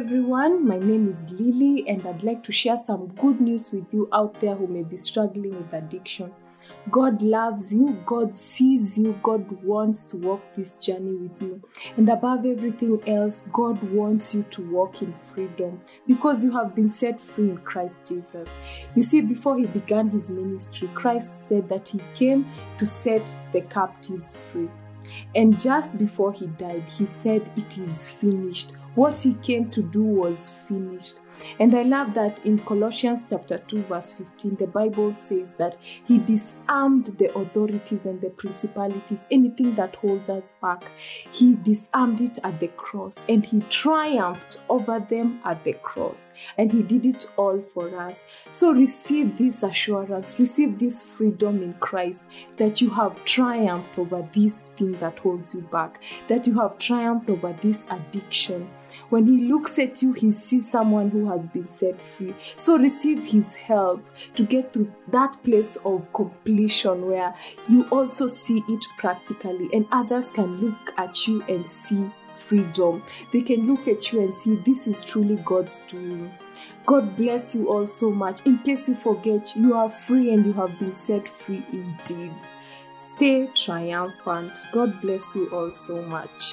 everyone, my name is Lily, and I'd like to share some good news with you out there who may be struggling with addiction. God loves you, God sees you, God wants to walk this journey with you. And above everything else, God wants you to walk in freedom because you have been set free in Christ Jesus. You see, before he began his ministry, Christ said that he came to set the captives free. And just before he died, he said, It is finished. What he came to do was finished. And I love that in Colossians chapter 2, verse 15, the Bible says that he disarmed the authorities and the principalities, anything that holds us back. He disarmed it at the cross and he triumphed over them at the cross. And he did it all for us. So receive this assurance, receive this freedom in Christ that you have triumphed over this thing that holds you back, that you have triumphed over this addiction. When he looks at you, he sees someone who has been set free. So receive his help to get to that place of completion where you also see it practically and others can look at you and see freedom. They can look at you and see this is truly God's doing. God bless you all so much. In case you forget, you are free and you have been set free indeed. Stay triumphant. God bless you all so much.